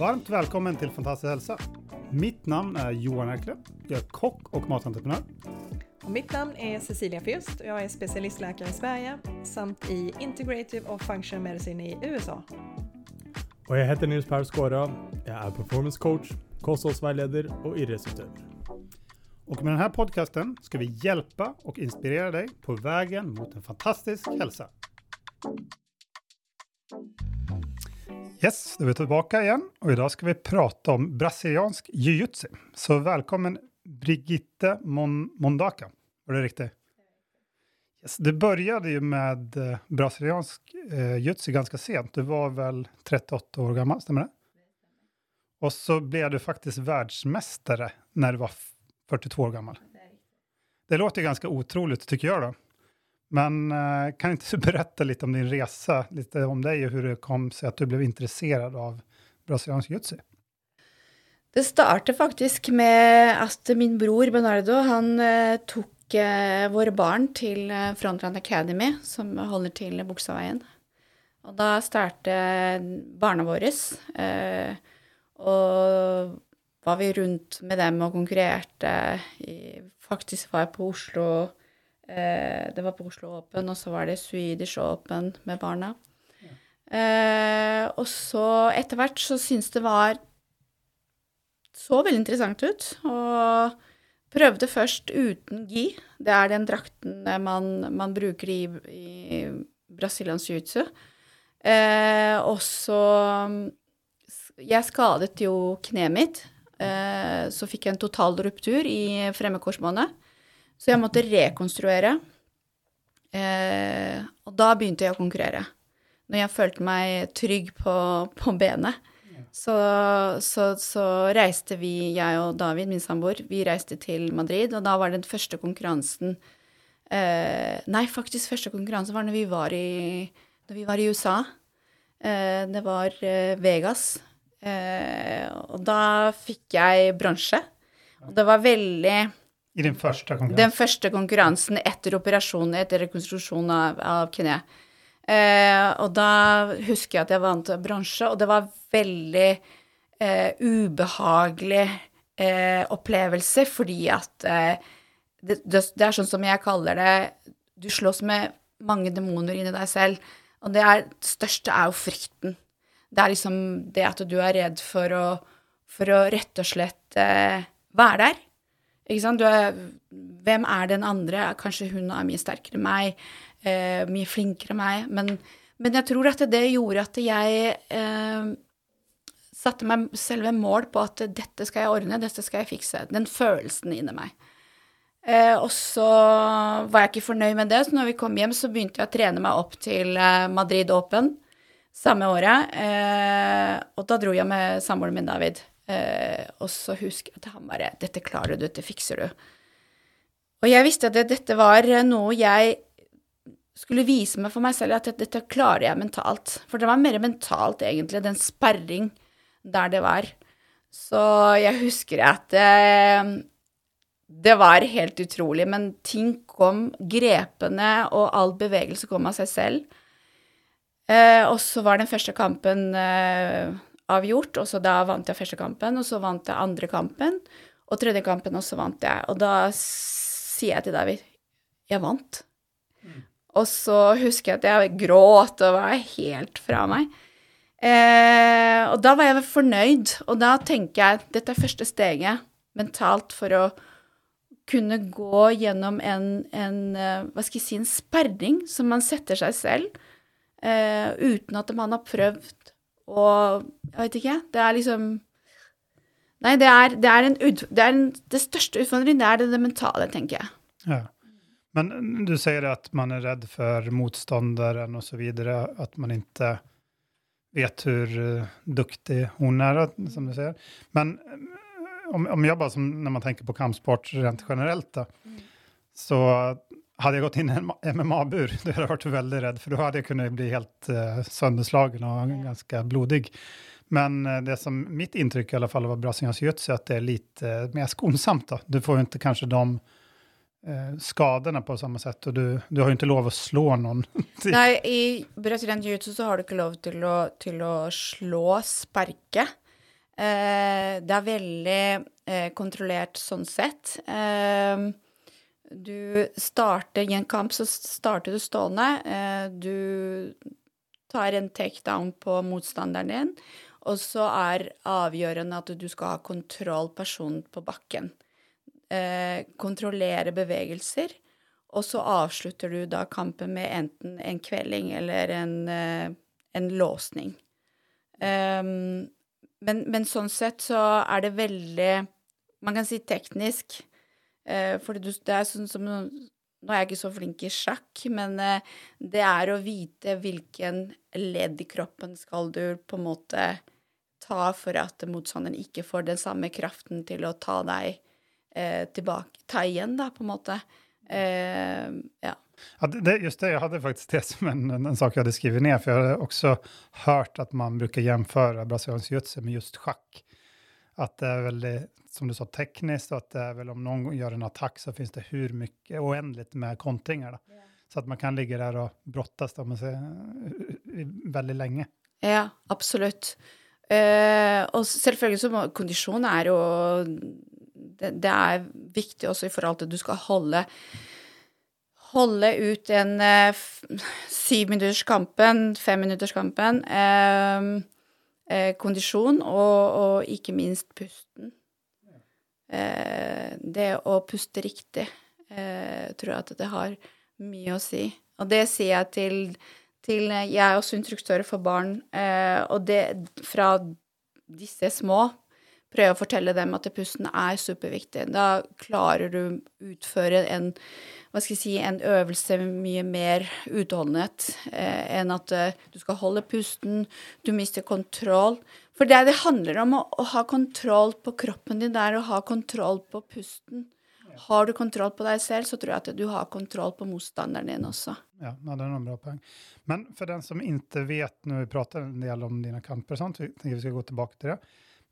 Varmt välkommen till Fantastisk hälsa. Mitt namn är Johan Erkle. Jag är kock och matentreprenör. Och mitt namn är Cecilia Fürst och jag är specialistläkare i Sverige samt i Integrative och Function Medicine i USA. Og jeg heter Nils Per Skåra. Jeg er performance coach, kostholdsveileder og idrettsutøver. Och med den här podcasten ska vi hjälpa och inspirera dig på vägen mot en fantastisk hälsa. Yes, da er vi tilbake igjen, og i dag skal vi prate om brasiliansk jiu-jitsu. Så velkommen, Brigitte Mon Mondaka. Var det riktig? Yes, du började jo med eh, brasiliansk eh, jiu-jitsu ganske sent. Du var vel 38 år gammel, stemmer det? Og så ble du faktisk verdensmester når du var 42 år gammel. Det låter ganske utrolig, syns jeg. da. Men eh, kan inte du berätta lite om din resa, lite om dig och hur det kom sig att du blev intresserad av brasiliansk jiu-jitsu? Det startet faktisk med at min bror Bernardo han eh, tok eh, våre barn til Frontland Academy, som holder til Buksaveien. Og da startet barna våre. Og var vi rundt med dem og konkurrerte. I, faktisk var jeg på Oslo eh, Det var på Oslo Open, og så var det Swedish Open med barna. Eh, og så etter hvert så syntes det var så veldig interessant ut. Og prøvde først uten gi. Det er den drakten man, man bruker i, i brasiliansk jiu-jitsu. Eh, og så Jeg skadet jo kneet mitt. Eh, så fikk jeg en total ruptur i fremme Så jeg måtte rekonstruere. Eh, og da begynte jeg å konkurrere. Når jeg følte meg trygg på, på benet. Så, så, så, reiste vi, jeg og David, min samboer, vi reiste til Madrid, og da var den første konkurransen eh, Nei, faktisk første konkurranse var når vi var i, vi var i USA. Eh, det var eh, Vegas. Eh, og da fikk jeg bronse. Og det var veldig I den første konkurransen? Den første konkurransen etter operasjonen, etter rekonstruksjon av, av kneet. Eh, og da husker jeg at jeg vant bronse, og det var veldig eh, ubehagelig eh, opplevelse, fordi at eh, det, det, er sånn som jeg kaller det Du slåss med mange demoner inni deg selv, og det, er, det største er jo frykten. Det er liksom det at du er redd for å, for å rett og slett eh, være der. Ikke sant? Er, hvem er den andre? Kanskje hun er mye sterkere enn meg, eh, mye flinkere enn meg. Men, men, jeg tror at det gjorde at jeg eh, satte meg selve mål på at dette skal jeg ordne, dette skal jeg fikse. Den følelsen inni meg. Eh, og så var jeg ikke fornøyd med det, så når vi kom hjem, så begynte jeg å trene meg opp til eh, Madrid Open samme året. Eh, og da dro jeg med samboeren min, David. Uh, og så husker jeg at han bare 'Dette klarer du, dette fikser du'. Og jeg visste at dette var noe jeg skulle vise meg for meg selv, at dette, klarer jeg mentalt. For det var mer mentalt, egentlig, den sperring der det var. Så jeg husker at uh, det var helt utrolig, men ting kom grepende, og all bevegelse kom av seg selv. Eh, og så var den første kampen avgjort, og så da vant jeg første kampen, og så vant jeg andre kampen, og tredje kampen, og så vant jeg. Og da sier jeg til David jeg vant. Mm. Og så husker jeg at jeg gråt og var helt fra meg. Eh, og da var jeg fornøyd, og da tenker jeg dette er første steget mentalt for å kunne gå gjennom en, en eh, hva skal jeg si, en sperring som man setter seg selv, eh, uten at man har prøvd og jeg vet ikke, det er liksom Nei, det er, det er en det, er en, det største utfordringen, det er det, mentale, tenker jeg. Ja. Men du sier at man er redd for motstanderen videre, at man ikke vet hvor dyktig duktig hun er, som du sier. Men eh, om, om jeg bare, som når man tenker på kampsport rent generelt, da, så hadde jeg gått inn i en MMA-bur, hadde vært veldig redd, for da hadde jeg kunnet kunnat bli helt uh, sønderslagen og ganske blodig. Men eh, det som mitt intryck i alla fall av brasiliansk jiu att det är lite eh, mer skonsamt. Då. Du får ju inte kanske de eh, på samma sätt och du, du har ju inte lov att slå någon. Nej, i brasiliansk jiu så har du inte lov till att, till att slå, sparke. Eh, det er veldig eh, kontrollert sånn sett. Eh, du starter i en kamp, så starter du stående. Eh, du tar en takedown på motstanderen din, og så er avgjørende at du skal ha kontroll personen på bakken. Eh, kontrollere bevegelser. Og så avslutter du da kampen med enten en kvelling eller en, eh, en låsning. Um, men, men, sånn sett så er det veldig Man kan si teknisk. Eh, for det er sånn som Nå er jeg ikke så flink i sjakk, men uh, det er å vite hvilken ledd i kroppen skal du på en måte ta for at motstanderen ikke får den samme kraften til å ta deg eh, tilbake Ta igjen, da, på en måte. ja. Ja, det, just det, jeg hadde faktisk det som en, en, sak jeg hadde skrevet ned. For jeg hadde også hørt at man bruker jämföra brasiliansk jiu med just schack. Att det er veldig, som du sa, teknisk, og at det er vel om noen gjør en attack så finnes det hur mye uendelig med kontringar. Yeah. Så at man kan ligge der og brottes da, veldig lenge. Ja, absolutt. Uh, og selvfølgelig så må kondisjon er jo det, det, er viktig også i forhold til at du skal holde holde ut en uh, syvminutterskampen, femminutterskampen, eh, eh, kondisjon og, og, ikke minst pusten. Eh, det å puste riktig eh, tror jeg at det har mye å si. Og det sier jeg til, til Jeg er også instruktør for barn, eh, og det fra disse små prøver å fortelle dem at pusten er superviktig. Da klarer du å utføre en si, en øvelse mye mer utholdenhet eh, enn at eh, du skal holde pusten, du mister kontroll. For det det handler om, å, å, ha kontroll på kroppen din, det er å ha kontroll på pusten. Har du kontroll på deg selv, så tror jeg at du har kontroll på motstanderen din også. Ja, det er en bra poeng. Men for den som ikke vet, når vi prater en del om dine kamper, sånt, vi tenker vi skal gå tilbake til det.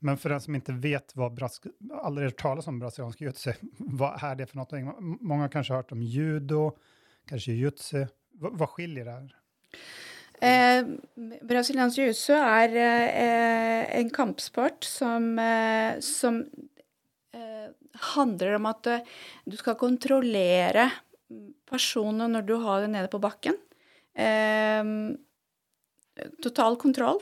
Men for den som ikke vet hva brask, aldri talas om brasiliansk jiu-jitsu, hva er det for noe? Mange har kanskje hørt om judo, kanskje jiu-jitsu. Hva, hva skiljer det her? Eh, brasiliansk jiu-jitsu er eh, en kampsport som, eh, som eh, handler om at eh, du skal kontrollere personen når du har det nede på bakken. Eh, total kontroll.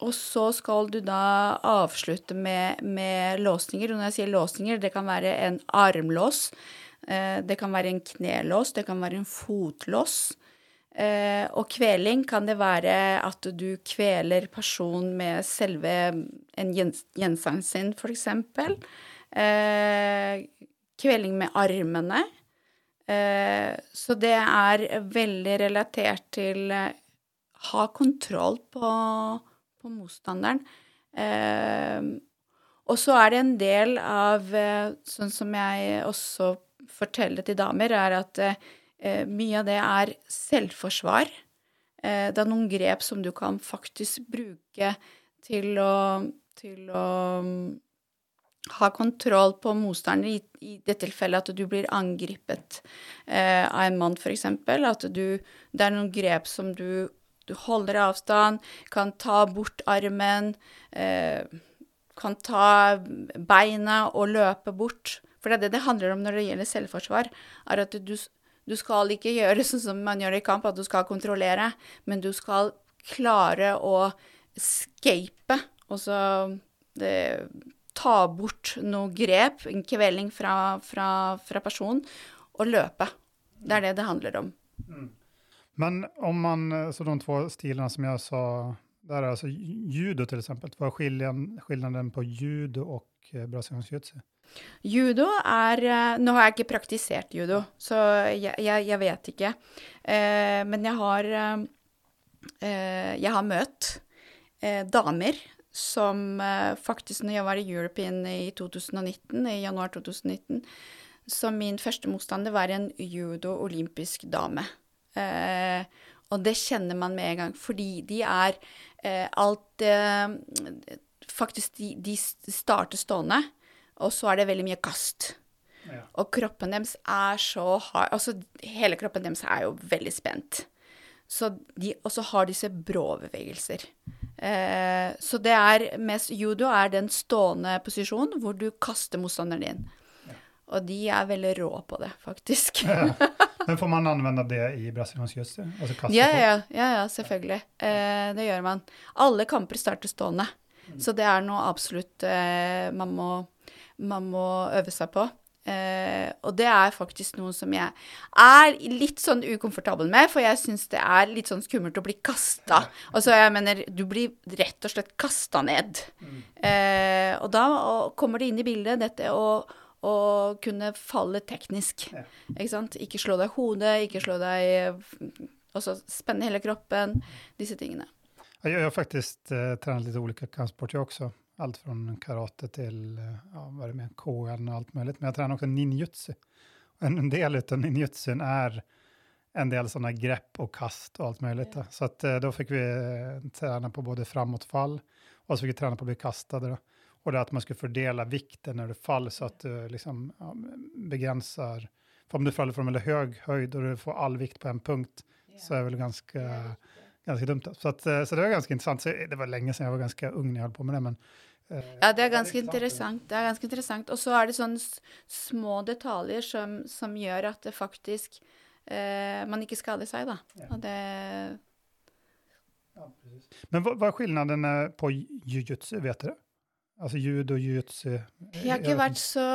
Og så skal du da avslutte med, med, låsninger. Og når jeg sier låsninger, det kan være en armlås, eh, det kan være en knelås, det kan være en fotlås. Eh, og kveling kan det være at du kveler personen med selve en gjenstand sin, f.eks. Eh, kveling med armene. Så det er veldig relatert til ha kontroll på på motstanderen. Eh, og så er det en del av eh, Sånn som jeg også forteller til damer, er at eh, mye av det er selvforsvar. Eh, det er noen grep som du kan faktisk bruke til å, til å mm, ha kontroll på motstanderen, i, i det tilfellet at du blir angrepet eh, av en mann, f.eks. At du Det er noen grep som du du holder avstand, kan ta bort armen, eh, kan ta beina og løpe bort. For det er det det handler om når det gjelder selvforsvar, er at du, du skal ikke gjøre sånn som man gjør i kamp, at du skal kontrollere, men du skal klare å escape, altså ta bort noe grep, en kveling fra, fra, fra personen, og løpe. Det er det det handler om. Mm. Men om man, så de två stilarna som jag sa, där är alltså judo till exempel, vad är skillnaden, skillnaden på judo och eh, brasiliansk jiu-jitsu? Judo er eh, Nå har jeg ikke praktisert judo, så jeg, jeg, jeg vet ikke. Eh, men jeg har eh, Jeg har møtt eh, damer som eh, faktisk, når jeg var i European i 2019, i januar 2019, så min første motstander var en judo-olympisk dame. Eh, og det kjenner man med en gang, fordi de er eh, alt eh, Faktisk, de, de, starter stående, og så er det veldig mye kast. Ja. Og kroppen deres er så hard Altså, hele kroppen deres er jo veldig spent. Så de også har disse brå bevegelser. Eh, så det er mest Judo er den stående posisjonen hvor du kaster motstanderen din. Og de er veldig rå på det, faktisk. Ja. Men får man anvende det i brasiliansk jiu-jitsu? Altså Ja, ja, ja, ja selvfølgelig. Eh, det gjør man. Alle kamper starter stående. Så det er noe absolutt eh, man, må, man må øve seg på. Eh, og det er faktisk noe som jeg er litt sånn ukomfortabel med, for jeg syns det er litt sånn skummelt å bli kasta. Altså, jeg mener, du blir rett og slett kasta ned. Eh, og da og kommer det inn i bildet dette å å kunne falle teknisk. Ja. Ikke sant? Ikke slå deg i hodet, ikke slå deg Altså spenne hele kroppen, disse tingene. Jeg har faktisk eh, trent litt ulike kampsporter også. Alt fra karate til eh, ja, vad är det med, KN og alt mulig. Men jeg trener også ninjutsu. En del av ninjutsun er en del sånne grepp og kast og alt mulig. Ja. Så da eh, då fick vi trene på både framåtfall og så fikk vi trene på å bli kastade. Då. Och det att man skal fördela vikten när du faller så att du liksom, ja, begränsar. För om du faller från väldigt hög höjd och du får all vikt på en punkt så är det väl ganska ganska dumt. Så, att, eh, så det var ganska intressant. Så det var länge sedan jag var ganska ung när jag höll på med det. Men, eh, Ja, det er ganske interessant. Det er ganske interessant. Og så er det sånne små detaljer som, som gjør at det faktisk eh, man ikke skader seg, da. Ja. Og det men hva, hva er skillnaden på jiu-jitsu, vet du det? Alltså judo, jujutsu? eh, Jeg har ikke vært så,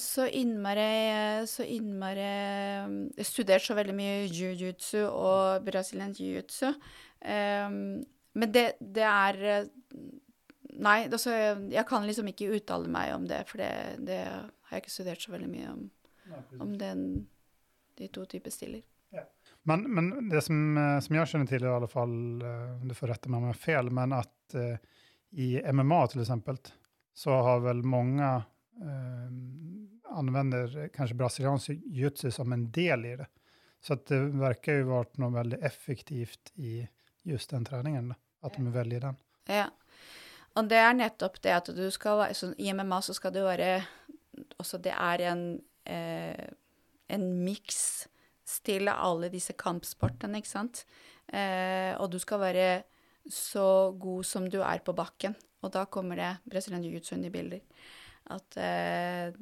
så innmari Så innmari Jeg har studert så veldig mye jiu-jitsu og brasiliansk jiu-jitsu. Um, men det, det er eh, Nei, altså, jeg, kan liksom ikke uttale meg om det, for det, det har jeg ikke studert så veldig mye om, om den, de to typer stiler. Men, men det som, eh, som jeg skjønner til, i alle fall, eh, du får rette meg om jeg har fel, men at eh, i MMA till exempel så har väl många eh, använder kanske brasiliansk jiu-jitsu som en del i det. Så att det verkar ju varit något väldigt effektivt i just den träningen, at de väljer den. Ja. Og det er nettopp det at du skal være sånn, I MMA så skal du være Også det er en eh, en miks til alle disse kampsportene, ikke sant? Eh, og du skal være så god som du er på bakken. Og da kommer det Brazilian jiu-jitsu inn i bilder. At eh,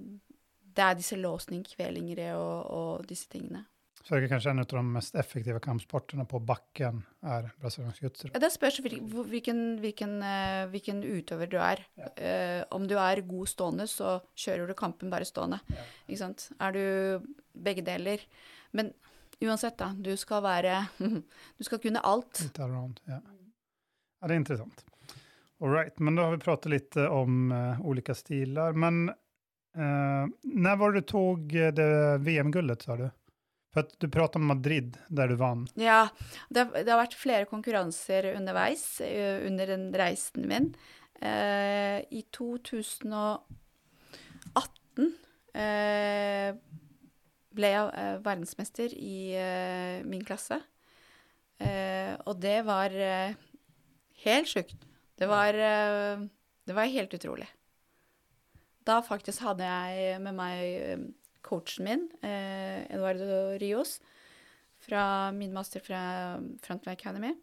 det er disse låsning, kvelinger og, og disse tingene. Så det kanskje en av de mest effektive kampsportene på bakken er brasiliansk jiu-jitsu. Ja, Det spørs hvilken, hvilken, eh, hvilken utøver du er. Eh, om du er god stående, så kjører du kampen bare stående. Ikke sant? Er du begge deler Men uansett, da. Du skal være Du skal kunne alt. Lite allround, ja. Ja. Det är intressant. All right, men då har vi pratat lite om uh, olika stilar. Men uh, när var du tog eh, det VM-guldet, sa du? For at du pratade om Madrid, der du vann. Ja, det, det har vært flere konkurranser underveis uh, under den reisen min. Uh, I 2018 uh, ble jeg verdensmester i min klasse. Og det var helt sjukt. Det var, eh, det var helt utrolig. Da faktisk hadde jeg med meg eh, coachen min, eh, Eduardo Rios, fra min master fra Frontline Academy.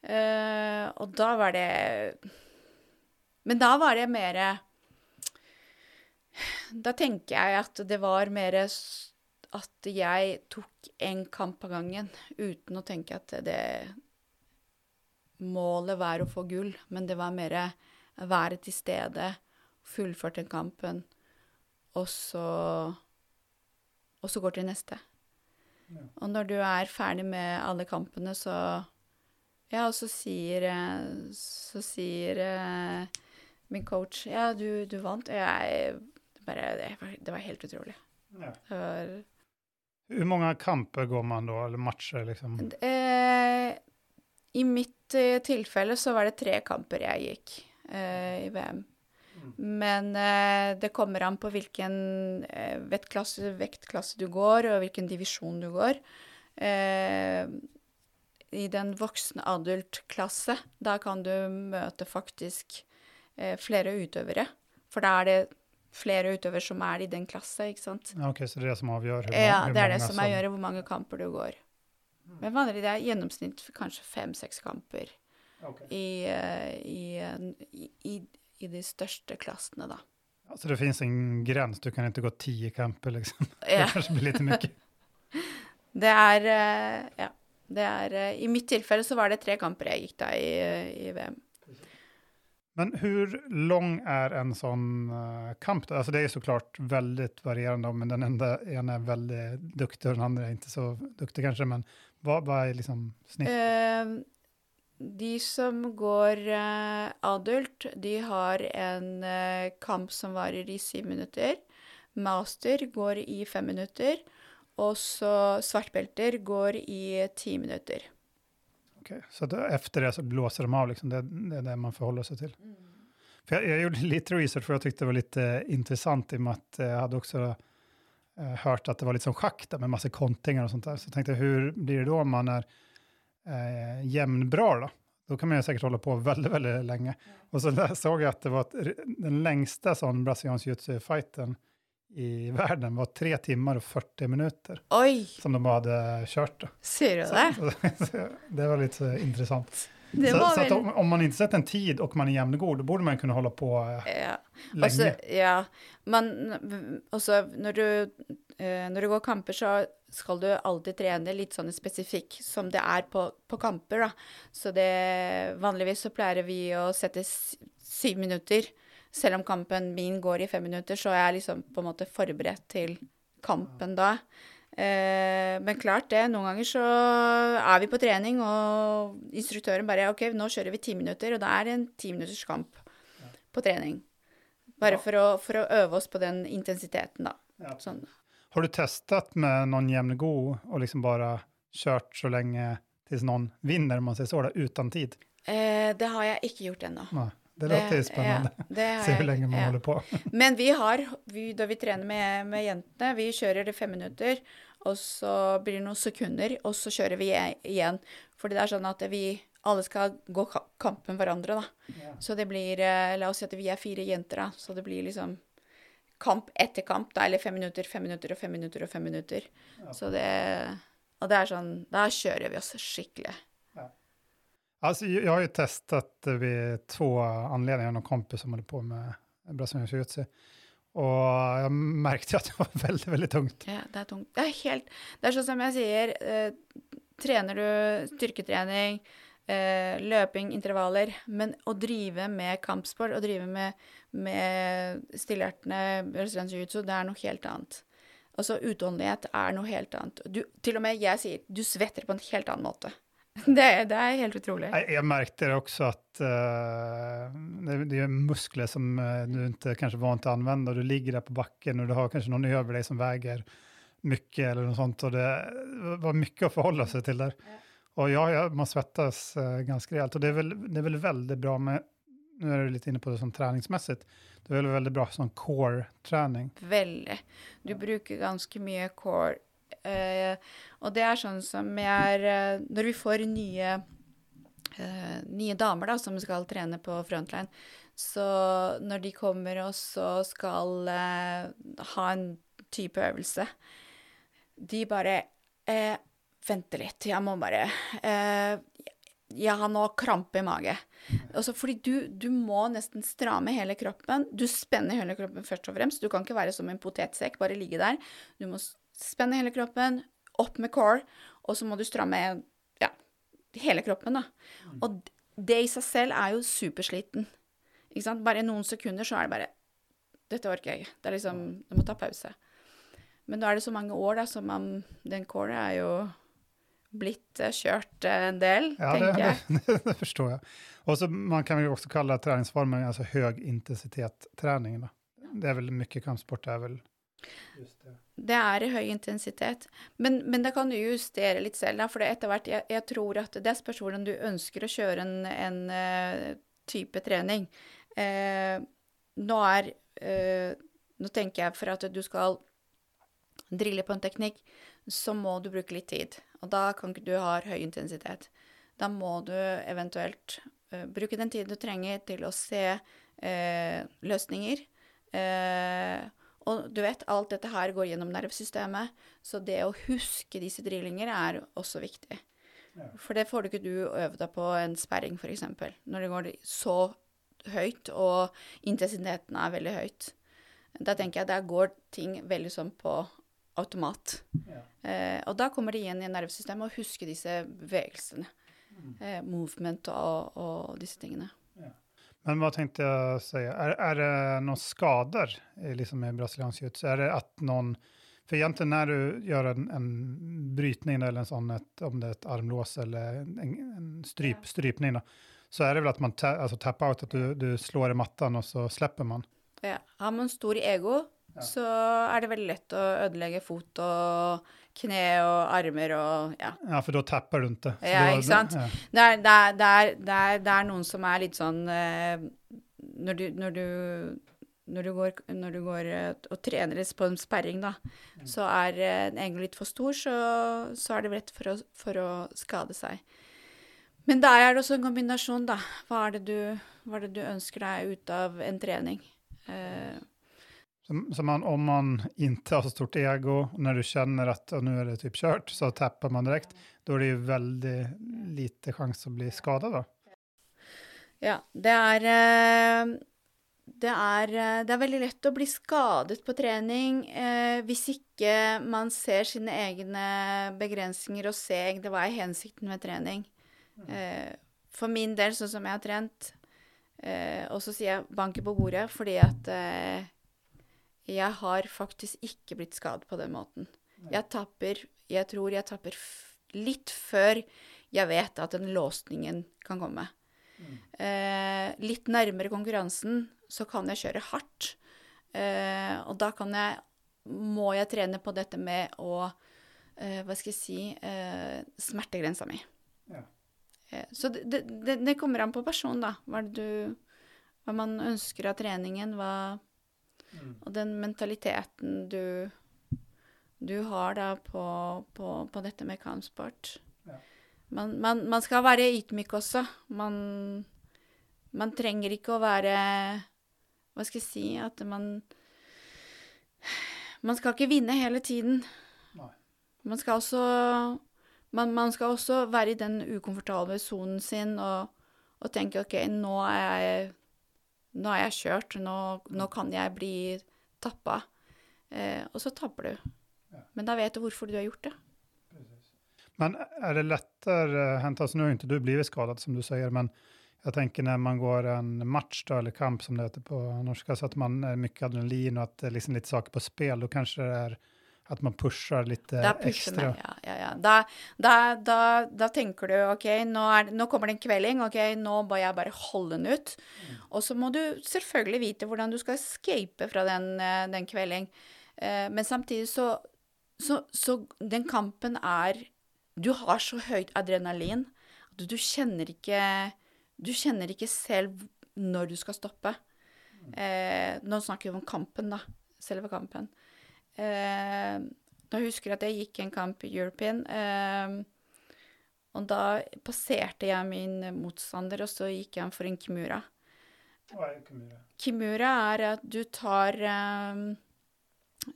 Og da var det Men da var det mer Da tenker jeg at det var mer at jeg tok en kamp av gangen uten å tenke at det Målet var å få gull, men det var mer være til stede, fullført den kampen, og så Og så går til neste. Og når du er ferdig med alle kampene, så Ja, og så sier eh, Så sier eh, min coach Ja, du, du vant. Og jeg bare det var, det var helt utrolig. Ja. Det var Hur mange kamper går man da, eller matcher liksom? eh, I mitt eh, tilfelle så var det tre kamper jeg gikk eh, i VM. Men eh, det kommer an på hvilken eh, vektklasse, vektklasse du går, og hvilken divisjon du går. Eh, I den voksne adult-klasse, da kan du møte faktisk eh, flere utøvere. For da er det flere utøvere som er i den klasse, ikke sant. Ok, så det er det som avgjør. hur, Ja, hur det er det som avgjør hvor mange kamper du går. Men vanlig det er gjennomsnitt kanskje fem-seks kamper i, eh, i, i, i, i de største klassene, da. Altså det fins en grense? du kan ikke gå ti kamper liksom. Det Ja. kanske blir litt mye? Det er eh, Ja. Det er eh, I mitt tilfelle så var det tre kamper jeg gikk da i, i VM. Men hvor lang er en sånn eh, kamp Da? Altså, det er så klart veldig varierende, men den ene er veldig dyktig, och den andre er ikke så duktig kanskje. men vad, hva er liksom snitt? Eh, de som går eh, adult, de har en eh, kamp som varer i syv minutter. Master går i fem minutter. Og så svartbelter går i ti minutter. Ok, Så etter efter det så blåser de av, liksom. det, det er det man forholder seg til. Mm. For jeg, jeg, gjorde litt research for jeg syntes det var lite interessant i og med at jeg hadde også också eh, hört att det var litt som sjakk där med masse kontingar og sånt der. Så tenkte jeg, hvordan blir det da om man er eh, jevnbra? Da Da kan man jo sikkert holde på veldig veldig lenge. Og så så såg at att det var ett, den lengste sånn brasiliansk jiu-jitsu-fighten i verden var tre timer og 40 minutter Oi! som de hadde kjørt. Sier du Så, det? så, det var litt interessant. så var så vel om, om man ikke setter en tid og man er jevngod, da borde man kunne holde på eh, ja. Länge. Også, ja. Men også når du, eh, når du går kamper, så skal du alltid trene litt sånn spesifikk som det er på, på kamper, da. Så det Vanligvis så pleier vi å sette syv minutter. Selv om kampen min går i fem minutter, så er jeg liksom på en måte forberedt til kampen da. Eh, men klart det, noen ganger så er vi på trening, og instruktøren bare OK, nå kjører vi ti minutter, og da er det en ti minutters på trening. Bare Ja. for, å, for å øve oss på den intensiteten, da. Ja. Sånn. Har du testet med någon jämngod og liksom bare kjørt så lenge til noen vinner, om man sier så, da, uten tid? Eh, det har jeg ikke gjort ennå. Nej, det låter spennende. spännande. Ja, det Se hvor lenge man ja. holder på. Men vi har, vi, da vi trener med, med jentene, vi kjører det fem minutter, og så blir det noen sekunder, og så kjører vi igjen. Fordi det er sånn at vi alle skal gå ka- kampen hverandre, da. Så det blir eh, La oss si at vi er fire jenter, da. Så det blir liksom kamp etter kamp, da. Eller fem minutter, fem minutter og fem minutter og fem minutter. Så det Og det er sånn Da kjører vi oss skikkelig. Alltså, jeg har jo testet ved to anledninger noen Jag har någon kompis som håller på med brasiliansk jiu-jitsu. Og jeg merket at det var veldig, veldig tungt. Ja, det er tungt. Det er helt Det er sånn som jeg sier, eh, trener du styrketrening, eh, løping, intervaller, men å drive med kampsport, å drive med, med stillhjertene, brasiliansk jiu-jitsu, det er noe helt annet. Altså utholdenhet er noe helt annet. Du, til og med jeg sier du svetter på en helt annen måte. Det, det er helt utrolig. Jeg, jeg merket også at att eh, det, det er muskler som du du inte vant til å anvende, og Du ligger der på bakken, og du har kanskje noen over deg som veier mye, eller noe sånt. og det var mye å forholde seg til der. där. Och ja, man svettas eh, ganska rejält. Och det är, väl, det är väl väldigt bra med, nu är du lite inne på det som träningsmässigt, det är väl väldigt bra som core-träning. Veldig. Du bruker ganske mye core. Uh, og det er sånn som jeg er uh, Når vi får nye, uh, nye damer da, som skal trene på frontline, så når de kommer og så skal eh, ha en type øvelse De bare eh, Vente litt, jeg må bare eh, Jeg har nå krampe i mage. Altså, fordi du, du må nesten stramme hele kroppen. Du spenner hele kroppen først og fremst. Du kan ikke være som en potetsekk, bare ligge der. Du må spenne hele kroppen, opp med core, og så må du stramme ja, hele kroppen, da. Og det i seg selv er jo supersliten. Ikke sant? Bare noen sekunder så er det bare Dette orker jeg ikke. Det er liksom Du må ta pause. Men nå er det så mange år, da, så man Den core er jo blitt eh, kjørt eh, en del, Ja, tenker jeg. det, det det forstår jeg. så man kan väl også kalle treningsformen altså høy intensitet trening, Då. Det er vel mye kampsport Det er vel just det. Det er i høy intensitet, men, men det kan du justere litt selv, da, for etter hvert jeg, jeg tror at det spørs hvordan du ønsker å kjøre en, en uh, type trening. Uh, nå er uh, Nå tenker jeg for at du skal drille på en teknikk, så må du bruke litt tid. Og da kan ikke du ha høy intensitet. Da må du eventuelt uh, bruke den tiden du trenger til å se uh, løsninger. Uh, og du vet, alt dette her går gjennom nervesystemet, så det å huske disse drillinger er også viktig. For det får du ikke du øve deg på en sperring, f.eks. Når det går så høyt, og intensiteten er veldig høyt. Da tenker jeg der går ting veldig sånn på automat. Eh, og da kommer det igjen i nervesystemet å huske disse bevegelsene. Eh, movement og, og disse tingene. Men hva tenkte jeg å si? Er, er det noen skader liksom i brasiliansk jiu Er det at noen For egentlig når du gjør en, en brytning eller en sånn, et, om det er et armlås eller en, en stryp, strypning, da, så er det vel at man ta, altså tapper ut, at du, du slår i matten, og så slipper man. Ja. Har man stor ego, så er det veldig lett å ødelegge fot og kne og armer og ja. Ja, for da tapper du ikke. Så Ja, ikke sant? Ja. Det er, det, er, det, er, det, er, noen som er litt sånn eh, når, du, når, du, når du går, når du går eh, og trener på en sperring, da, så er eh, en engel litt for stor, så, så er det lett for å, for å skade seg. Men da er det også en kombinasjon, da. Hva er det du, hva er det du ønsker deg ut av en trening? Eh, Så, så man, om man inte har så stort ego, när du känner att nå nu är det typ kört, så tappar man direkt, då är det ju väldigt lite chans att bli skadad då. Ja, det er eh, det er, eh, det er veldig lett å bli skadet på trening eh, hvis ikke man ser sine egne begrensninger og ser hva er hensikten med trening. Eh, for min del, sånn som jeg har trent, eh, og så sier jeg banke på bordet fordi at eh, jeg har faktisk ikke blitt skadet på den måten. Jeg tapper Jeg tror jeg tapper litt før jeg vet at den låsningen kan komme. Eh, litt nærmere konkurransen så kan jeg kjøre hardt. Eh, og da kan jeg må jeg trene på dette med å eh, Hva skal jeg si eh, Smertegrensa mi. Ja. Eh, så det, det, det, kommer an på personen, da. Hva, du, hva man ønsker av treningen. Hva, og den mentaliteten du, du har da på, på, på dette med kampsport. Ja. Man, man, man skal være ydmyk også. Man, man trenger ikke å være Hva skal jeg si At man Man skal ikke vinne hele tiden. Nei. Man skal også man, man skal også være i den ukomfortable sonen sin og, og tenke OK, nå er jeg nå er jeg kjørt, nå, nå kan jeg bli tappa. Eh, og så tapper du. Ja. Men da vet du hvorfor du har gjort det. Men er det lettere hänt, alltså nu har ikke du blivit skadet, som du sier, men jeg tenker når man går en match da, eller kamp som det heter på norsk, så at man er mye adrenalin og at det er liksom litt saker på spill, da kanskje det är att man pushar litt Da pusher ekstra. man, ja, ja, ja. Da, da, da, da tenker du OK, nå, er, nå kommer det en kvelding. OK, nå må jeg bare holde den ut. Og så må du selvfølgelig vite hvordan du skal escape fra den, eh, den kvelding. Eh, men samtidig så, så, så Den kampen er Du har så høyt adrenalin at du kjenner ikke Du kjenner ikke selv når du skal stoppe. Eh, nå snakker vi om kampen, da. Selve kampen. Eh, da husker jeg at jeg gikk en kamp i European, eh, og da passerte jeg min motstander, og så gikk jeg for en kimura. Kimura er at du tar eh,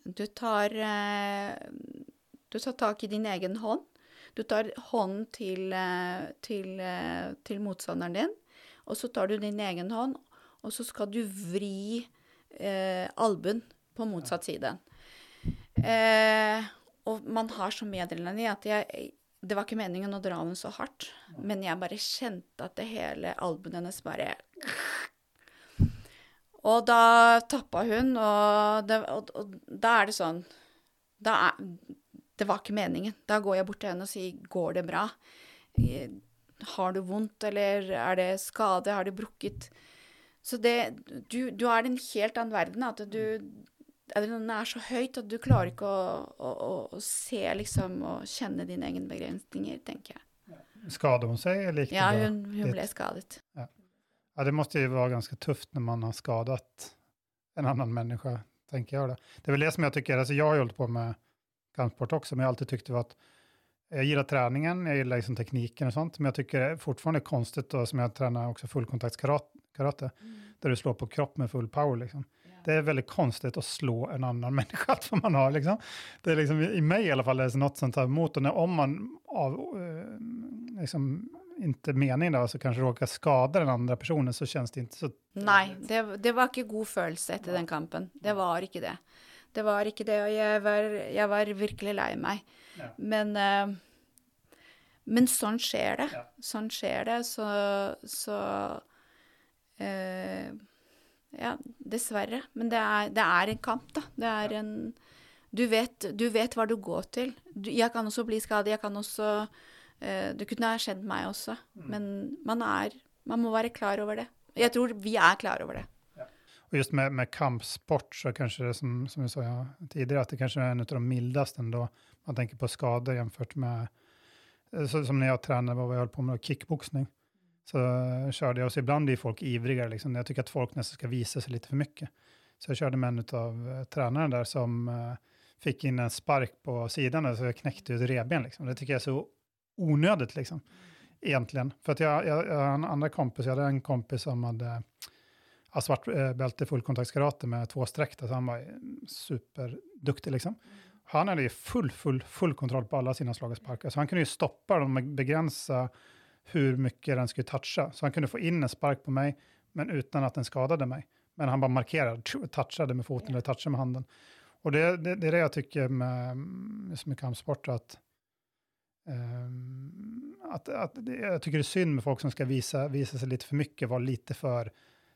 Du tar eh, Du tar tak i din egen hånd. Du tar hånden til, til, til motstanderen din, og så tar du din egen hånd, og så skal du vri eh, albuen på motsatt side. Eh, og man har så mye i at jeg Det var ikke meningen å dra henne så hardt, men jeg bare kjente at det hele albumet hennes bare Og da tappa hun, og, det, og, og da er det sånn da er, Det var ikke meningen. Da går jeg bort til henne og sier 'Går det bra?' Har du vondt, eller er det skade? Har du brukket? Så det Du, du er i en helt annen verden. At du Adrenalin er så høyt at du klarer ikke å, å, å, å se liksom og kjenne dine egne begrensninger, tenker jeg. Skadet hun seg? eller Ja, hun, hun ble skadet. Ja, det måtte jo være ganske tøft når man har skadet en annen menneske, tenker jeg. Då. Det er vel det som jeg tykker, altså jeg har holdt på med kampsport også, men jeg har alltid tyckt at var jag gillar träningen, jeg gillar liksom teknikken og sånt, men jeg syns det konstigt då, som jeg tränar också fullkontaktskarate, der du slår på kropp med full power liksom. Det är väldigt konstigt att slå en annan människa, som man har liksom. Det är liksom, i mig i alla fall, är det något sånt här imot och när, om man av, eh, liksom, inte meningen då, så kanske råkar skada den andre personen så känns det inte så... Nei, det, det var ikke god følelse etter den kampen. Det var ikke det. Det var ikke det, og jeg var, jeg var virkelig lei meg. Ja. Men, uh, men sånn skjer det. Ja. Sånn skjer det, så, så eh, Ja, dessverre. Men det er, det er en kamp, da. Det er en du vet, du vet hva du går til. Du, jeg kan også bli skadet, jeg kan også uh, Det kunne ha skjedd meg også. Men man er Man må være klar over det. Jeg tror vi er klar over det. Og just med, med kampsport så kanskje det som, som vi sa ja, tidligere, at det kanskje er en av de mildeste da Man tenker på skader, jämfört med, eh, så, som når jeg trener, hva jag höll på med, kickboxning. Så körde jag, och så ibland blir folk ivrigare, liksom. jag tycker att folk nästan ska visa sig lite för mycket. Så jag körde med en av uh, där som uh, fick in en spark på sidan, og så jag knäckte ut revben. Liksom. Det tycker jag är så onödigt, liksom, egentligen. För att jag, jag, jag har en andra kompis, jag hade en kompis som hade ja, svart eh, fullkontaktskarate med två streck. Så han var superduktig liksom. Han hade ju full, full, full kontroll på alla sina slag och sparkar. Så han kunde ju stoppa dem och begränsa hur mycket den skulle toucha. Så han kunde få in en spark på mig, men utan att den skadade mig. Men han bara markerade, touchade med foten eller touchade med handen. Och det, det, det är det jag tycker med, så mycket kampsport, att, um, att, att det, jag tycker det är synd med folk som ska visa, visa sig lite för mycket, vara lite för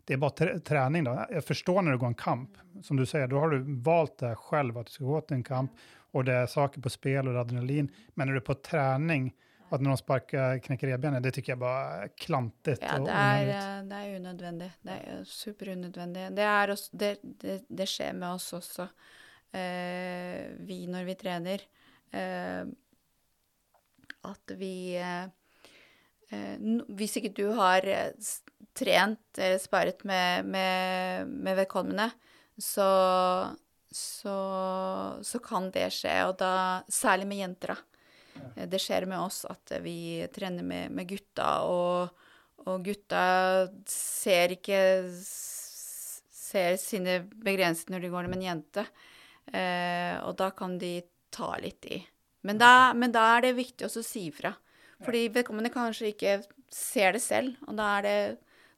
det är bara trä- träning då. Jag förstår när du går en kamp, som du säger, då har du valt det själv att du ska gå till en kamp och det är saker på spel och adrenalin. Men när du är på träning, att någon sparkar, knäcker revbenet, det tycker jag bara är klantigt Ja, det eh, det er unødvendig. Det er superunødvendig. Det, er også, det, det, det skjer med oss også, eh, vi når vi trener. Eh, at vi eh, eh, Hvis ikke du har eh, trent eller sparet med, med, med vedkommende, så, så, så kan det skje. Og da, særlig med jenter, da. Eh, Det skjer med oss at vi trener med, med gutta, og, og gutta ser ikke Ser sine begrensninger når de går med en jente. Eh, og da kan de ta litt i. Men da, men da er det viktig også å si ifra. Fordi vedkommende kanskje ikke ser det selv, og da er det,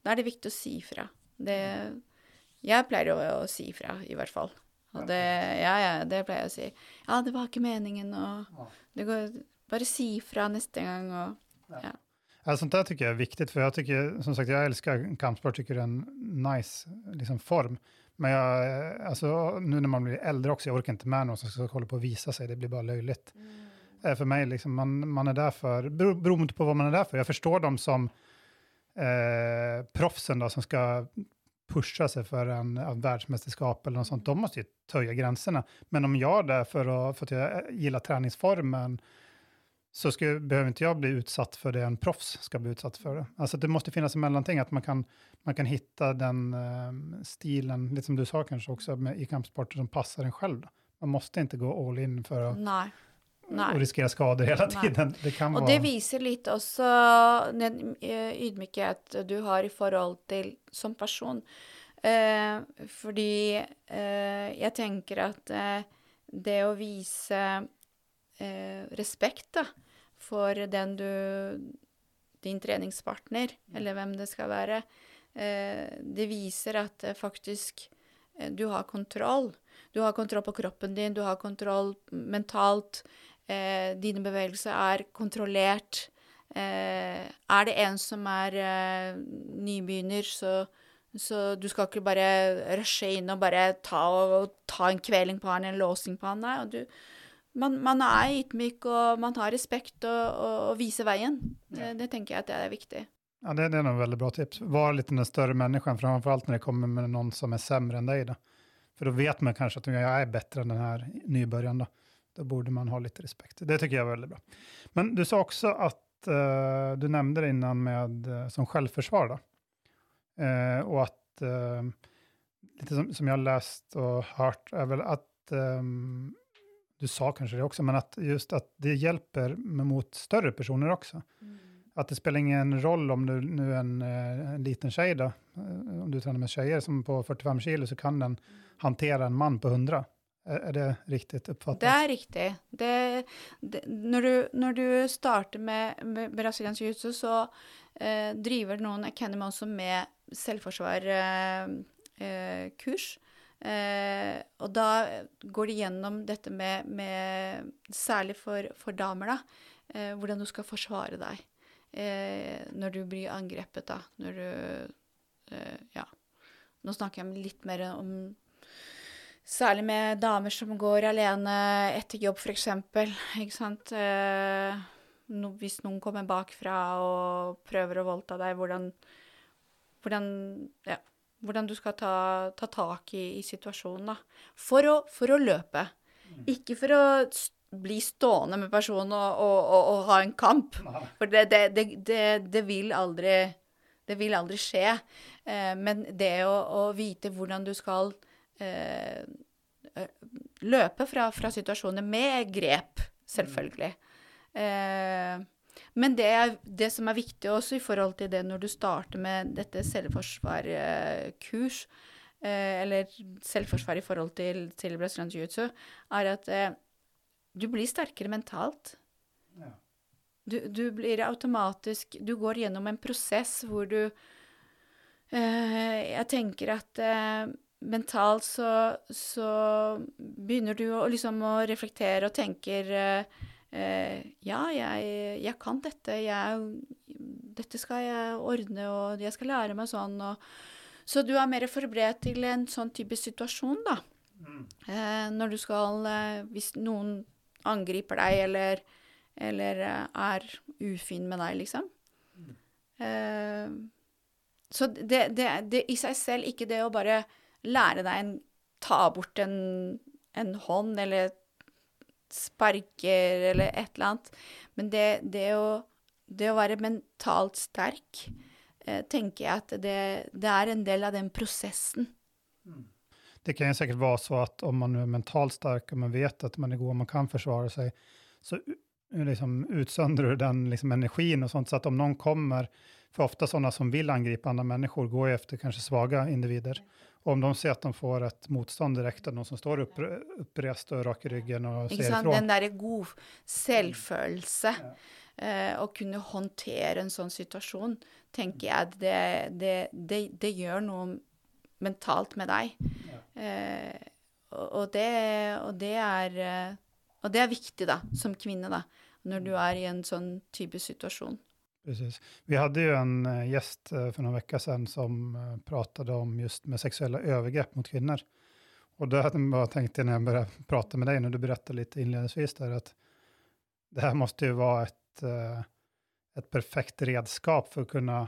da er det viktig å si ifra. Jeg pleier å, å si ifra, i hvert fall. Og det, ja, ja, det pleier jeg å si. Ja, det var ikke meningen, og det går, bare si ifra neste gang, og ja. Ja, sånt där tycker jag är viktigt, för jag tycker, som sagt, jag älskar kampsport, tycker det är en nice liksom, form. Men jag, eh, alltså, nu när man blir äldre också, jag orkar inte med någon som ska hålla på och visa sig, det blir bara löjligt. Mm. För mig, liksom, man, man är där för, beror, beroende på vad man är där för. Jag förstår dem som eh, proffsen då, som ska pusha sig för en, en världsmästerskap eller något sånt, de måste ju töja gränserna. Men om jag är där för att, för att jag gillar träningsformen, så ska, behöver inte jag bli utsatt för det en proffs ska bli utsatt för. Det. Alltså det måste finnas en mellanting, att man kan, man kan hitta den uh, stilen, lite som du sa kanske också, med, i kampsporter som passar en själv. Då. Man måste inte gå all in för att Nei. och Nei. riskera skador hela Nej. tiden. Det kan Og vara... det viser litt også den eh, ydmykhet du har i forhold til som person. Eh, fordi eh, jeg tenker at eh, det å vise eh, respekt da, for den du Din treningspartner, eller hvem det skal være, eh, det viser at eh, faktisk eh, du har kontroll. Du har kontroll på kroppen din, du har kontroll mentalt. Eh, dine bevegelser er kontrollert. Eh, er det en som er eh, nybegynner, så, så du skal ikke bare rushe inn og bare ta, og, ta en kveling på han, en låsing på han. Nei, og du, man, man er ydmyk, og man har respekt og, og, og viser veien. Det, det tenker jeg at det er viktig. Ja, det, det er noen veldig bra tips. Var litt den større mennesken, framfor alt når det kommer med noen som er sämre enn deg. Da. For da vet man kanskje at jeg er bedre enn denne nybegynneren. Da. då borde man ha litt respekt. Det syns jeg er veldig bra. Men du sa også at uh, du nevnte det innan med uh, som selvforsvar. Eh, och att, Litt som, som jeg har lest og hørt, er vel at ehm, du sa kanske det också, men att just att det hjälper mot större personer också. Att det spelar ingen roll om du nu är en, eh, en liten tjej då, eh, om du tränar med tjejer som på 45 kilo så kan den hantera en man på 100. Er, är det riktig oppfattet? Det er riktig. Det, det, når, du, når du starter med, med brasiliansk jiu-jitsu, så eh, driver noen Academy også med selvforsvarkurs. Eh, og da går de gjennom dette med, med Særlig for, for damer, da. Eh, hvordan du skal forsvare deg eh, når du blir angrepet, da. Når du eh, Ja. Nå snakker jeg litt mer om Særlig med damer som går alene etter jobb, f.eks. Ikke sant. Eh, no, hvis noen kommer bakfra og prøver å voldta deg, hvordan, hvordan, ja, hvordan du skal ta, ta tak i, i, situasjonen, da. For å, for å løpe. Ikke for å bli stående med personen og, og, og, og ha en kamp. For det, det, det, det, vil aldri Det vil aldri skje. Eh, men det å, å, vite hvordan du skal eh, løpe fra, fra, situasjoner med grep, selvfølgelig. Eh, men det, er, det, som er viktig også i forhold til det når du starter med dette selvforsvarkurs, eh, eller selvforsvar i forhold til, til brasiliansk jiu-jitsu, er at eh, du blir sterkere mentalt. Ja. Du, du, blir automatisk Du går gjennom en prosess hvor du Jeg tenker at mentalt så, så, begynner du å, liksom, å reflektere og tenker eh, Ja, jeg, jeg, kan dette. Jeg, dette skal jeg ordne, og jeg skal lære meg sånn. Og, så du er mer forberedt til en sånn type situasjon, da. Mm. Eh, når du skal eh, Hvis noen angriper deg eller, eller eh, er ufin med deg, liksom. Mm. Eh, så det, det, det i seg selv, ikke det å bare lære deg en Ta bort en, en hånd, eller sparker, eller et eller annet. Men det, det, å, det å, være mentalt sterk, eh, tenker jeg at det, det, er en del av den prosessen. Mm. Det kan jo sikkert være så at om man er mentalt sterk og man vet at man er god og man kan forsvare seg, så liksom utsöndrar den liksom energin og sånt. Så at om noen kommer, for ofte sånne som vil angripe andre mennesker, går jo efter kanskje svaga individer. Og om de ser at de får et motstand direkte, noen som står opp, oppreist og rak i ryggen og ser ifra. Den derre god. Eh, å kunne håndtere en sånn situasjon, tenker jeg det, det, det, det gjør noe mentalt med deg. Ja. Eh, og, og, det, og, det, er eh, Og det er viktig, da, som kvinne, da, når du er i en sånn type situasjon. Precis. Vi hadde jo en gjest for noen uker siden som pratet om just med seksuelle overgrep mot kvinner. Og kvinnor. hadde jeg bare tenkt när jeg började prate med deg, når du fortalte litt innledningsvis, der, at det her måtte jo være et, et perfekt redskap for å kunne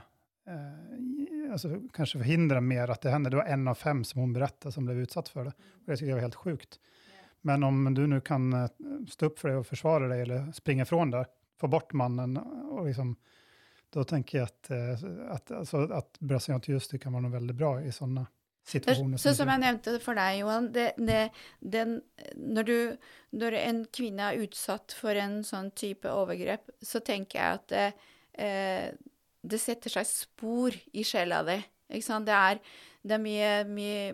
eh, altså, kanskje forhindre mer at det hender. Det var en av fem som hun fortalte, som ble utsatt for det. Og det syntes jeg var helt sjukt. Men om du nu kan stå upp för det och försvara dig eller springa ifrån det, få bort mannen och liksom da tenker jeg at, eh, at, altså, at brasiliansk jiu kan være noe veldig bra i sånne situasjoner. Så, som jeg nevnte for deg, Johan, det, det, den, når, du, når, en kvinne er utsatt for en sånn type overgrep, så tenker jeg at det, eh, det setter seg spor i sjela di. Det er, det er mye, mye,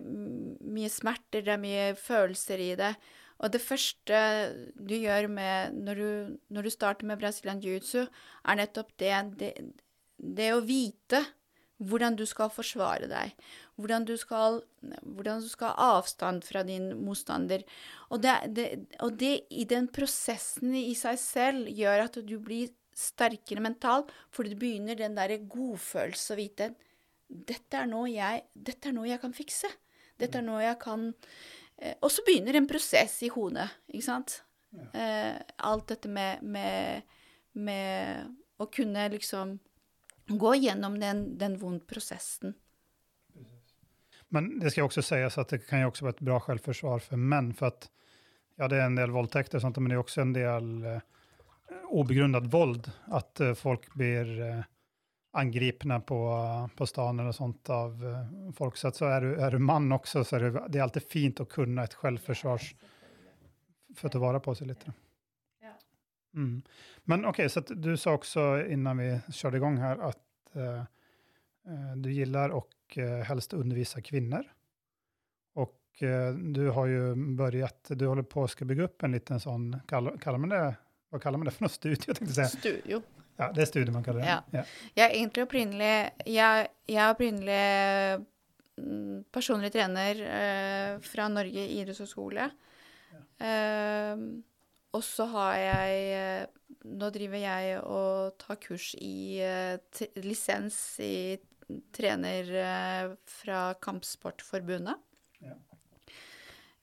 mye smerter, det er mye følelser i det. Og det første du gjør med, når, du, når du starter med brasilian jiu-jitsu, er nettopp det, det, det, å vite hvordan du skal forsvare deg, hvordan du skal, hvordan du skal ha avstand fra din motstander. Og, det, og det i den prosessen i seg selv gjør at du blir sterkere mentalt, fordi du begynner den derre godfølelse å vite dette er, noe jeg, dette er noe jeg kan fikse. Dette er noe jeg kan og så begynner en prosess i hodet, ikke sant. Ja. Eh, alt dette med, med, med, å kunne liksom gå gjennom den, den vonde prosessen. Men det skal også sies at det kan jo også være et bra selvforsvar for menn. For at ja, det er en del voldtekter, men det er også en del uh, ubegrunnet vold. At folk blir uh, angripna på, på stan eller sånt av uh, folk. Så, så er, du, er du mann også, så er det, det er alltid fint å kunne et selvforsvars for å ta vare på seg litt. Mm. Men okay, så du sa også innan vi körde igång her, at uh, uh, du gillar å uh, helst undervise kvinner. Og och eh, du har jo börjat, du håller på å skal bygge opp en liten sånn kaller, kaller man det, hva kaller man det for noe? studio? Jeg tänkte säga. Studio. Ja, det er studiet man kaller det. Ja. Ja. Jeg er egentlig opprinnelig Jeg, jeg er opprinnelig mm, personlig trener eh, fra Norge idrettshøgskole. Eh, og så har jeg eh, Nå driver jeg og tar kurs i eh, lisens i trener eh, fra Kampsportforbundet. Ja.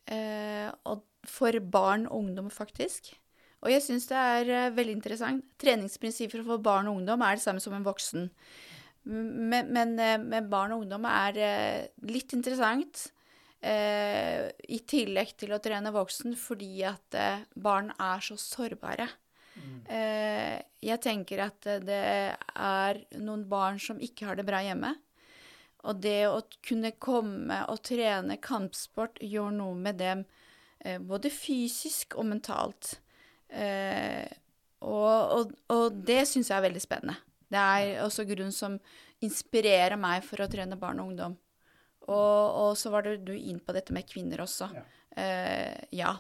Eh, og for barn og ungdom, faktisk. Og jeg syns det er eh, veldig interessant. Treningsprinsipper for barn og ungdom er det samme som en voksen. Men, men men barn og ungdom er eh, litt interessant. Eh, I tillegg til å trene voksen, fordi at eh, barn er så sårbare. Eh, jeg tenker at eh, det er noen barn som ikke har det bra hjemme. Og det å kunne komme og trene kampsport gjør noe med dem eh, både fysisk og mentalt. Eh, og, og, og det syns jeg er veldig spennende. Det er også grunn som inspirerer meg for å trene barn og ungdom. Og, og så var det du inn på dette med kvinner også. Ja. Eh, ja.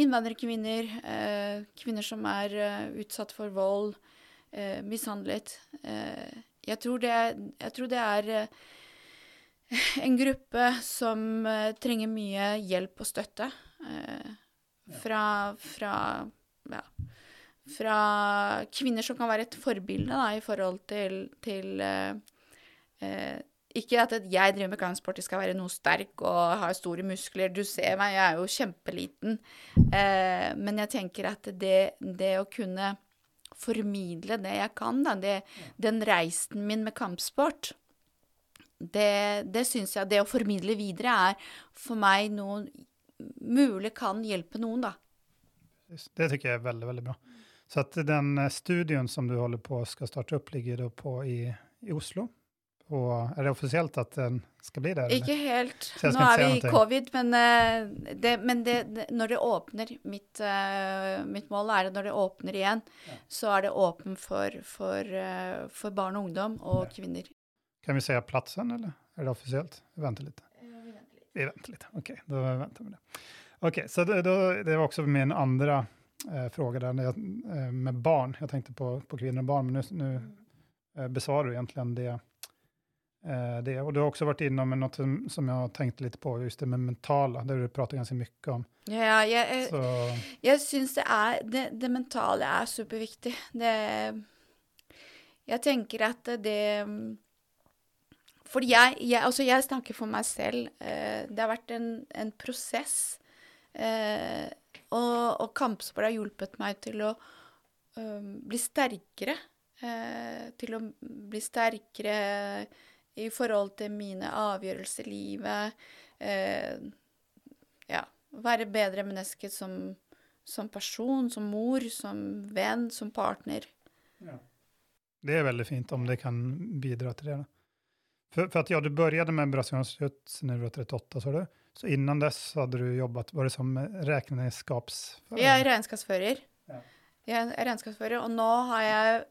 Innvandrerkvinner, eh, kvinner som er uh, utsatt for vold, eh, mishandlet. Eh, jeg, tror det jeg tror det er en gruppe som trenger mye hjelp og støtte. eh, fra, fra, ja, fra kvinner som kan være et forbilde da, i forhold til, til eh, eh, Ikke at jeg driver med kampsport, jeg skal være noe sterk og ha store muskler. Du ser meg, jeg er jo kjempeliten. Eh, men jeg tenker at det, det å kunne formidle det jeg kan, da, det, den reisen min med kampsport, det, det syns jeg Det å formidle videre er for meg noe mulig kan hjelpe noen, da. Det tycker jag är väldigt, väldigt bra. Så att den studien som du håller på ska starta upp ligger då på i, i Oslo. Og er det offisielt at den skal bli der? Ikke helt. Nå er vi i covid, men, eh, det, men det, det, når det åpner mitt, eh, mitt mål er at når det åpner igjen, Ja. så er det åpen for, for, eh, for barn og ungdom og Ja. kvinner. Kan vi se plassen, eller er det offisielt? Vi venter litt. Vi venter litt. Ok, da venter vi det. Okej, så det, då, det var också min andra eh, fråga där när jag, eh, med barn. Jag tänkte på, på kvinnor och barn, men nu, nu eh, besvarar du egentligen det, eh, det. Och du har också varit inom något som, som jag har tänkt lite på, just det med mentala, det du pratar ganska mycket om. Ja, jeg, jeg, Så, jag syns det er det, det mentale er superviktig. Det Jeg tenker at det Fordi jeg, jeg Altså, jeg snakker for meg selv. Eh, det har vært en, en prosess. Eh, og, og kampsport har hjulpet meg til å um, bli sterkere. Eh, til å bli sterkere i forhold til mine avgjørelser i livet. Eh, ja, være bedre menneske som, som person, som mor, som venn, som partner. det er veldig fint om det kan bidra til det. For, for att ja, du begynte med brasiliansk kjøtt da du var 38, sa du. Så innan dess hade du jobbat, var det som regnskapsfører? Jeg er regnskapsfører. Ja. Jeg er regnskapsfører, og nå har jeg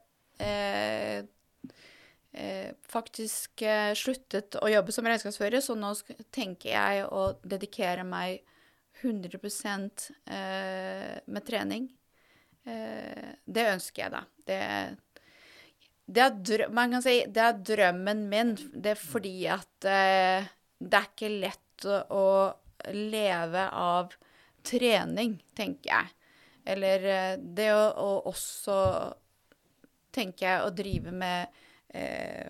eh, eh, faktisk eh, sluttet å jobbe som regnskapsfører, så nå tenker jeg å dedikere meg 100 eh, med trening. Eh, det ønsker jeg, da. Det, det, er man kan si det er drømmen min. Det er fordi at eh, det er ikke lett å, å leve av trening, tenker jeg. Eller eh, det å, å også, tenker jeg, å drive med eh,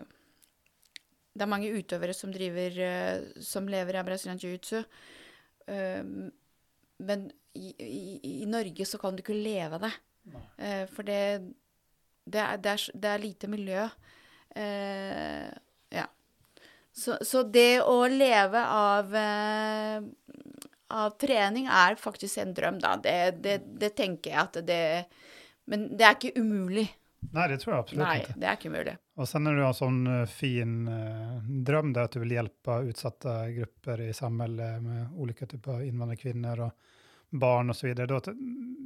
Det er mange utøvere som driver eh, Som lever av brasiliansk jiu-jitsu. Eh, men i, i, i Norge så kan du ikke leve av det. Eh, for det, det, er, det, er, det er lite miljø. Eh, ja. Så, så det å leve av eh, av trening er faktisk en drøm, da. Det, det, det tenker jeg at det Men det er ikke umulig. Nei, det tror jeg absolutt Nei, inte. det er ikke umulig. Og sen er du en sån eh, fin eh, der at att du vil hjelpe utsatte grupper i samhället med ulike typer av og och barn osv. så vidare, då,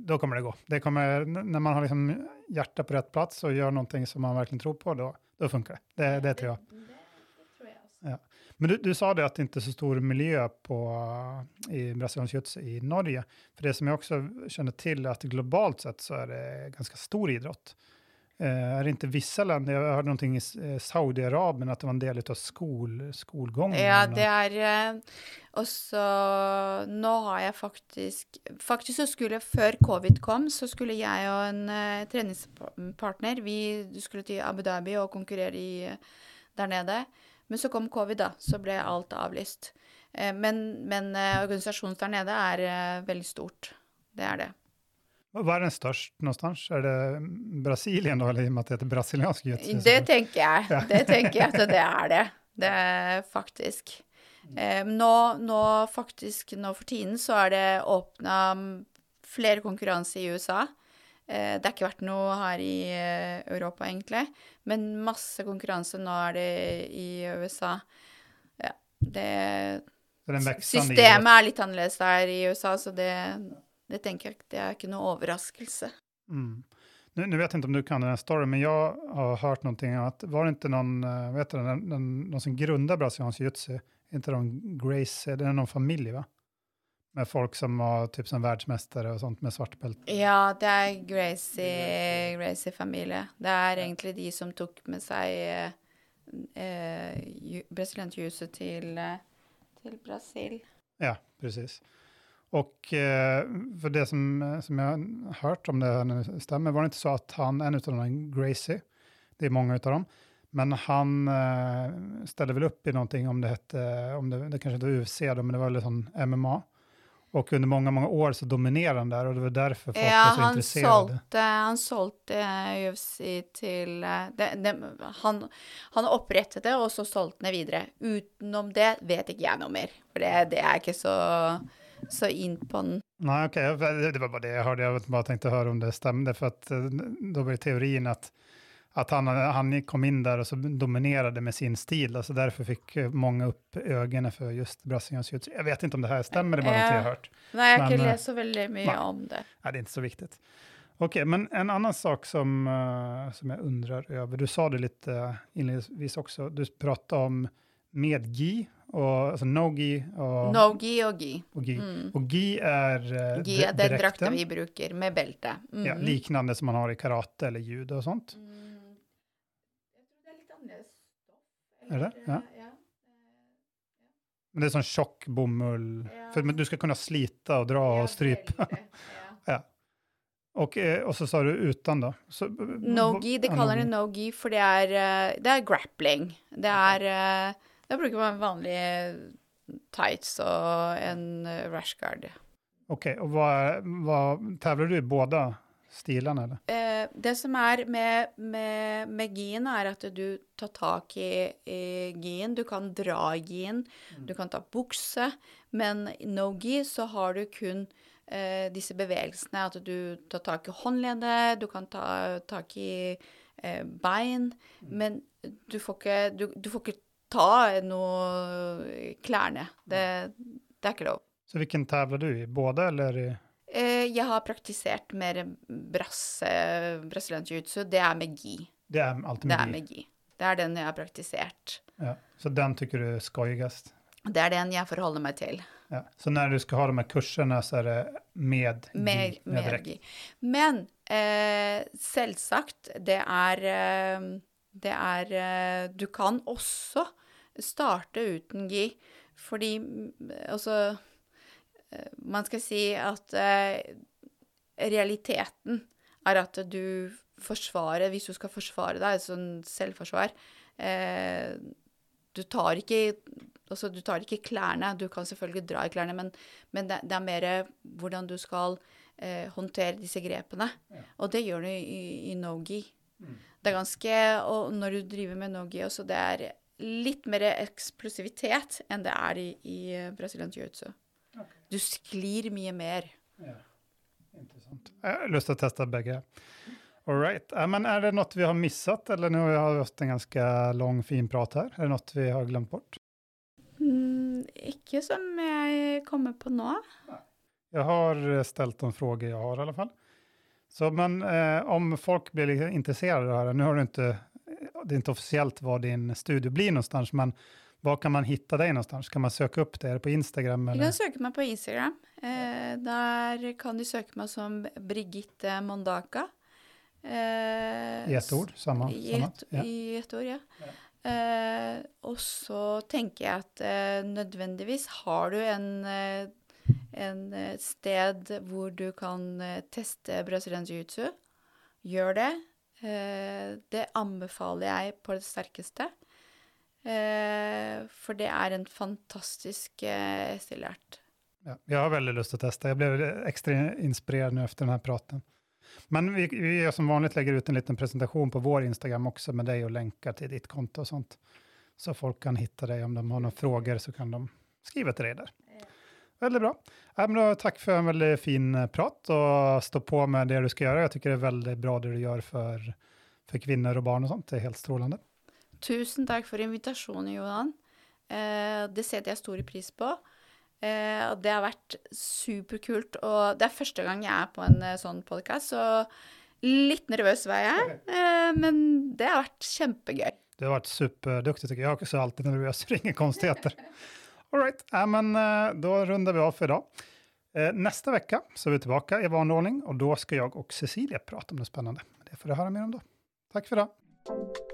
då kommer det gå. Det kommer, når man har liksom hjertet på rett plass og gjør noe som man virkelig tror på, da funker det. Det, det tror jag. Men du, du sa det att det inte är så stor miljö på, uh, i brasiliansk jiu i Norge. För det som jag också känner till är att globalt sett så är det ganska stor idrott. Er är det inte vissa länder, jag hörde någonting i eh, Saudiarabien, att det var en del av skol, skolgången. Ja, det er også Nå har jeg faktisk Faktisk så skulle før covid kom, så skulle jeg og en uh, treningspartner Vi skulle til Abu Dhabi og konkurrere i, der nede. Men så kom covid, da. Så ble alt avlyst. Uh, men, men uh, organisasjonen der nede er veldig stort. Det er det. Hva er den størst någonstans? Er det Brasilien da, eller i og med at det heter brasiliansk jiu Det tenker jeg. Ja. Det tenker jeg at det er det. Det er faktisk. Eh, nå, nå, faktisk, nå for tiden så er det åpna flere konkurranser i USA. Eh, det har ikke vært noe her i eh, Europa, egentlig. Men masse konkurranse nå er det i USA. Ja, det Systemet er litt annerledes der i USA, så det det tenker jeg det er ikke noe overraskelse. Mm. Nu, nu, vet jeg ikke om du kan denne storyen, men jeg har hørt noe om at var det ikke någon, eh, vet du, noen, noen som grundade brasiliansk jiu inte de Grace, det er noen familie, va? Med folk som var typ som verdensmestere og sånt med svart belte? Ja, det er Gracie, Gracie. Det er egentlig de som tok med seg eh, eh brasiliansk til, eh, til Brasil. Ja, precis. Og for det som, som jeg har hørt, om det stemmer, var det ikke så at han, en av dem, Gracie, det er mange av dem, men han uh, ställde vel opp i noe om det hette, om det, det kanskje inte var UFC men det var litt sånn MMA. Och under många, många år så dominerade han där och det var därför folk ja, var så han intresserade. Ja, han sålde UFC til de, de, han, han opprettet det, og så solgte han det videre. Utenom det vet ikke jeg noe mer, for det, det er ikke så så in på den. Nej, okej, okay. det var bara det jag hörde. Jag tenkte tänkte höra om det stämde, för att eh, då var teorin att, att han, han kom inn der og så dominerade med sin stil, alltså därför fick mange många upp ögonen för just brasiliansk jiu Jag vet inte om det här stämmer, det var något jag har hørt. Nej, jag kan läsa eh, väldigt mycket om det. Nej, det er ikke så viktig. Okej, men en annen sak som, uh, som jeg undrar över, du sa det lite inledningsvis også. du pratet om med-gi, altså no-gi og No-gi og gi. Og gi, mm. og gi er uh, Gi er den drakta vi bruker, med belte. Mm. Ja, liknande som man har i karate eller judo og sånt. Mm. Jeg tror det er litt annerledes stoff. Er det? Ja. ja. Men det er sånn bomull, ja. for du skal kunne slite og dra og strype. ja. Og, eh, og, så sa du uten, da? No-gi, de kaller det no-gi, for det er, eh, det er grappling. Det er da bruker man vanlige tights og en rash rashguard. Ok, og hva, hva Tevler du i både stilene, eller? Eh, det som er med, med, med gien, er at du tar tak i, i gien. Du kan dra gien, mm. du kan ta bukse, men no gi så har du kun eh, disse bevegelsene. At du tar tak i håndleddet, du kan ta tak i eh, bein, mm. men du får ikke, du, du får ikke ta noe klærne. Det, det er ikke lov. Så hvilken tevler du i? Både eller i Jeg har praktisert mer brasse, brasiliansk jiu Det er med gi. Det er alltid med, det er med gi. Det er den jeg har praktisert. Ja. Så den tykker du er skøyest? Det er den jeg forholder meg til. Ja. Så når du skal ha de her kursene, så er det med, med, gi? Med, med gi. Men eh, selvsagt, det er eh, det er eh, Du kan også starte uten gi. Fordi altså eh, Man skal si at eh, realiteten er at du forsvarer Hvis du skal forsvare deg, sånn selvforsvar eh, Du tar ikke Altså, du tar ikke klærne. Du kan selvfølgelig dra i klærne, men, men det, det, er mer hvordan du skal eh, håndtere disse grepene. Ja. Og det gjør du i, i no-gi. Mm. Det er ganske Og når du driver med no-gi også, det er litt mer eksplosivitet enn det er i, i brasiliansk jiu-jitsu. Du sklir mye mer. Ja, interessant. Jeg har lyst til å teste begge. All right. Men er det noe vi har misset, eller nå har vi hatt en ganske lang, fin prat her? Er det noe vi har glemt bort? Mm, ikke som jeg kommer på nå. Jeg har stelt noen spørsmål jeg har, i alle fall. Så, men eh, om folk blir interessert i det her Nå har du ikke det er ikke officiellt hva din studie blir någonstans, men Var kan man hitta dig någonstans? Kan man söka upp det? På Instagram? Du kan søke meg på Instagram. Eh, der kan du søke meg som Brigitte Mondaka. Eh, I ett ord? Samma? I samma? ett, Ja. i ett ord, ja. Eh, og så tenker jeg at eh, nødvendigvis har du en, eh, en eh, sted hvor du kan eh, teste brasiliansk jiu-jitsu. Gjør det. Eh, det anbefaler jeg på det sterkeste. Eh, for det er en fantastisk eh, stilart. Ja, jeg har veldig lyst til å teste. Jeg ble ekstra inspirert efter denne praten. Men vi, vi som vanlig legger ut en liten presentasjon på vår Instagram også med deg og lenker til ditt konto og sånt. Så folk kan finne deg. Om de har noen frågor så kan de skrive til deg der veldig bra. Ja, men då, tack för en veldig fin eh, prat og stå på med det du skal gjøre. Jeg syns det er veldig bra det du gjør for, for kvinner og barn og sånt. Det er helt strålande. Tusen takk for invitasjonen, Johan. Eh, det setter jeg stor pris på. Eh, det har vært superkult. Og det er første gang jeg er på en eh, sånn podkast, så litt nervøs var jeg. Men det har vært kjempegøy. Du har vært superduktig Jeg er ikke så alltid nervøs for det inga konstigheter. All right, ja, men eh, runder vi av for i Eh, Neste uke är vi tilbake i vanlig ordning og da skal jeg og Cecilie prate om det spennende. Det får du høre mer om da. Takk for idag.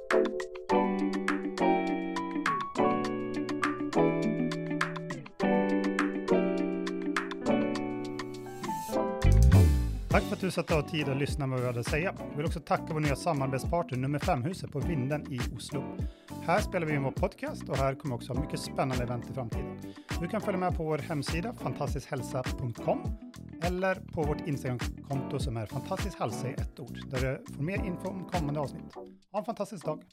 Tack för att du satte av tid och lyssnade vad vi hade att säga. Jag vill också tacka vår nya samarbetspartner Nummer 5-huset på Vinden i Oslo. Här spelar vi in vår podcast och här kommer också mycket spännande event i framtiden. Du kan följa med på vår hemsida fantastiskhälsa.com eller på vårt Instagramkonto som är fantastisk i ett ord där du får mer info om kommande avsnitt. Ha en fantastisk dag!